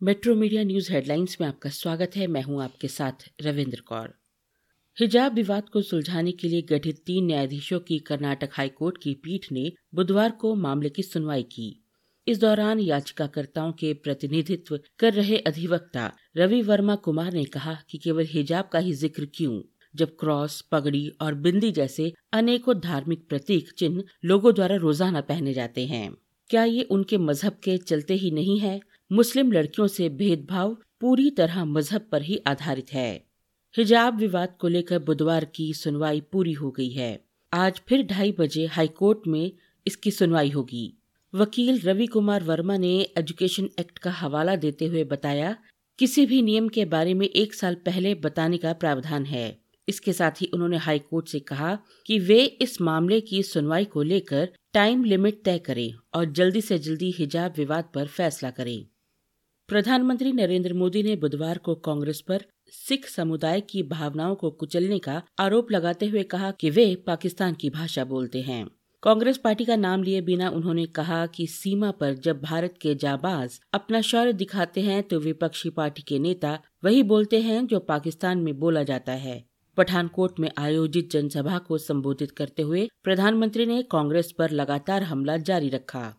Metro media news headlines में आपका स्वागत है। मैं हूँ आपके साथ रविंद्र कौर। हिजाब विवाद को सुलझाने के लिए गठित तीन न्यायाधीशों की कर्नाटक हाईकोर्ट की पीठ ने बुधवार को मामले की सुनवाई की। इस दौरान याचिकाकर्ताओं के प्रतिनिधित्व कर रहे अधिवक्ता रवि वर्मा कुमार ने कहा कि केवल हिजाब का ही ज़िक्र क्यों? जब क्रॉस, पगड़ी और बिंदी जैसे अनेकों धार्मिक प्रतीक चिन्ह लोगों द्वारा रोज़ाना पहने जाते हैं, क्या ये उनके मज़हब के चलते ही नहीं है? मुस्लिम लड़कियों से भेदभाव पूरी तरह मज़हब पर ही आधारित है। हिजाब विवाद को लेकर बुधवार की सुनवाई पूरी हो गई है। आज फिर ढाई बजे हाईकोर्ट में इसकी सुनवाई होगी। वकील रवि कुमार वर्मा ने एजुकेशन एक्ट का हवाला देते हुए बताया, किसी भी नियम के बारे में एक साल पहले बताने का प्रावधान है। इसके साथ ही उन्होंने हाईकोर्ट से कहा कि वे इस मामले की सुनवाई को लेकर टाइम लिमिट तय करें और जल्दी से जल्दी हिजाब विवाद पर फैसला करें। प्रधानमंत्री नरेंद्र मोदी ने बुधवार को कांग्रेस पर सिख समुदाय की भावनाओं को कुचलने का आरोप लगाते हुए कहा कि वे पाकिस्तान की भाषा बोलते हैं। कांग्रेस पार्टी का नाम लिए बिना उन्होंने कहा कि सीमा पर जब भारत के जाबाज अपना शौर्य दिखाते हैं तो विपक्षी पार्टी के नेता वही बोलते हैं जो पाकिस्तान में बोला जाता है। पठानकोट में आयोजित जनसभा को संबोधित करते हुए प्रधानमंत्री ने कांग्रेस पर लगातार हमला जारी रखा।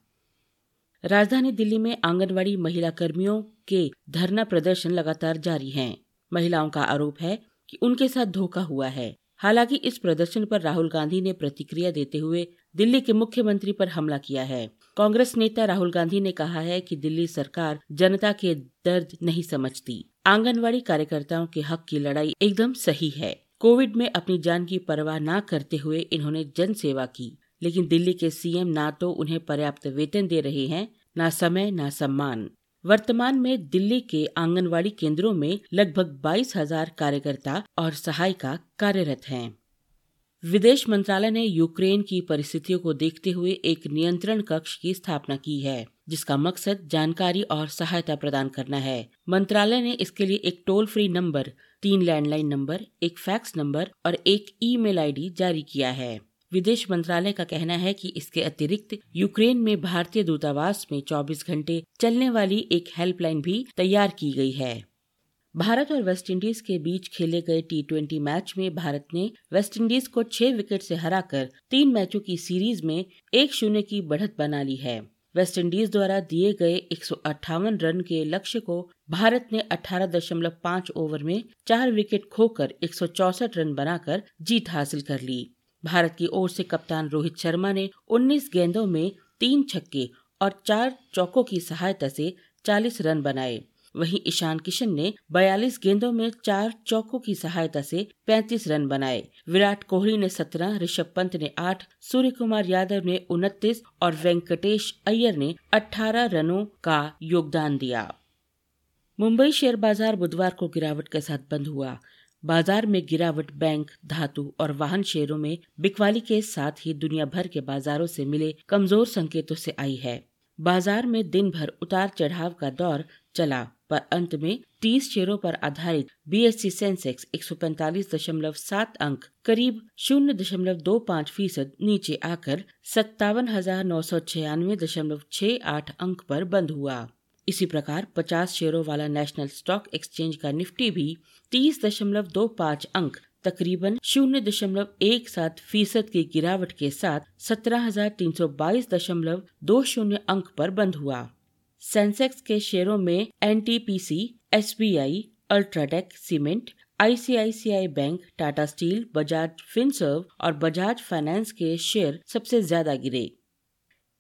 राजधानी दिल्ली में आंगनवाड़ी महिला कर्मियों के धरना प्रदर्शन लगातार जारी हैं। महिलाओं का आरोप है कि उनके साथ धोखा हुआ है। हालाँकि इस प्रदर्शन पर राहुल गांधी ने प्रतिक्रिया देते हुए दिल्ली के मुख्यमंत्री पर हमला किया है। कांग्रेस नेता राहुल गांधी ने कहा है कि दिल्ली सरकार जनता के दर्द नहीं समझती। आंगनवाड़ी कार्यकर्ताओं के हक की लड़ाई एकदम सही है। कोविड में अपनी जान की परवाह न करते हुए इन्होंने जन सेवा की। लेकिन दिल्ली के सीएम ना तो उन्हें पर्याप्त वेतन दे रहे हैं, न समय, न सम्मान। वर्तमान में दिल्ली के आंगनवाड़ी केंद्रों में लगभग बाईस हज़ार कार्यकर्ता और सहायिका कार्यरत हैं। विदेश मंत्रालय ने यूक्रेन की परिस्थितियों को देखते हुए एक नियंत्रण कक्ष की स्थापना की है, जिसका मकसद जानकारी और सहायता प्रदान करना है। मंत्रालय ने इसके लिए एक टोल फ्री नंबर, तीन लैंडलाइन नंबर, एक फैक्स नंबर और एक ईमेल आईडी जारी किया है। विदेश मंत्रालय का कहना है कि इसके अतिरिक्त यूक्रेन में भारतीय दूतावास में 24 घंटे चलने वाली एक हेल्पलाइन भी तैयार की गई है। भारत और वेस्टइंडीज के बीच खेले गए टी ट्वेंटी मैच में भारत ने वेस्टइंडीज को छह विकेट से हराकर तीन मैचों की सीरीज़ में एक शून्य की बढ़त बना ली है। वेस्टइंडीज द्वारा दिए गए एक सौ अठावन रन के लक्ष्य को भारत ने 18.5 ओवर में चार विकेट खोकर एक रन बनाकर जीत हासिल कर ली। भारत की ओर से कप्तान रोहित शर्मा ने 19 गेंदों में तीन छक्के और चार चौकों की सहायता से 40 रन बनाए। वहीं ईशान किशन ने 42 गेंदों में चार चौकों की सहायता से 35 रन बनाए। विराट कोहली ने 17, ऋषभ पंत ने 8, सूर्य कुमार यादव ने उनतीस और वेंकटेश अय्यर ने 18 रनों का योगदान दिया। मुंबई शेयर बाज़ार बुधवार को गिरावट के साथ बंद हुआ। बाज़ार में गिरावट, बैंक, धातु और वाहन शेयरों में बिकवाली के साथ ही दुनिया भर के बाजारों से मिले कमज़ोर संकेतों से आई है। बाज़ार में दिन भर उतार चढ़ाव का दौर चला, पर अंत में 30 शेयरों पर आधारित बीएससी सेंसेक्स 145.7 अंक, करीब 0.25 फ़ीसद नीचे आकर सत्तावन अंक पर बंद हुआ। इसी प्रकार 50 शेयरों वाला नेशनल स्टॉक एक्सचेंज का निफ्टी भी तीस दशमलव दो पाँच अंक, तकरीबन शून्य दशमलव एक सात फ़ीसद की गिरावट के साथ सत्रह हज़ार तीन सौ बाईस दशमलव दो शून्य अंक पर बंद हुआ। सेंसेक्स के शेयरों में N T P C S B I UltraTech cement, ICICI bank, Tata steel, Bajaj Finserv और बजाज फाइनेंस के शेयर सबसे ज़्यादा गिरे।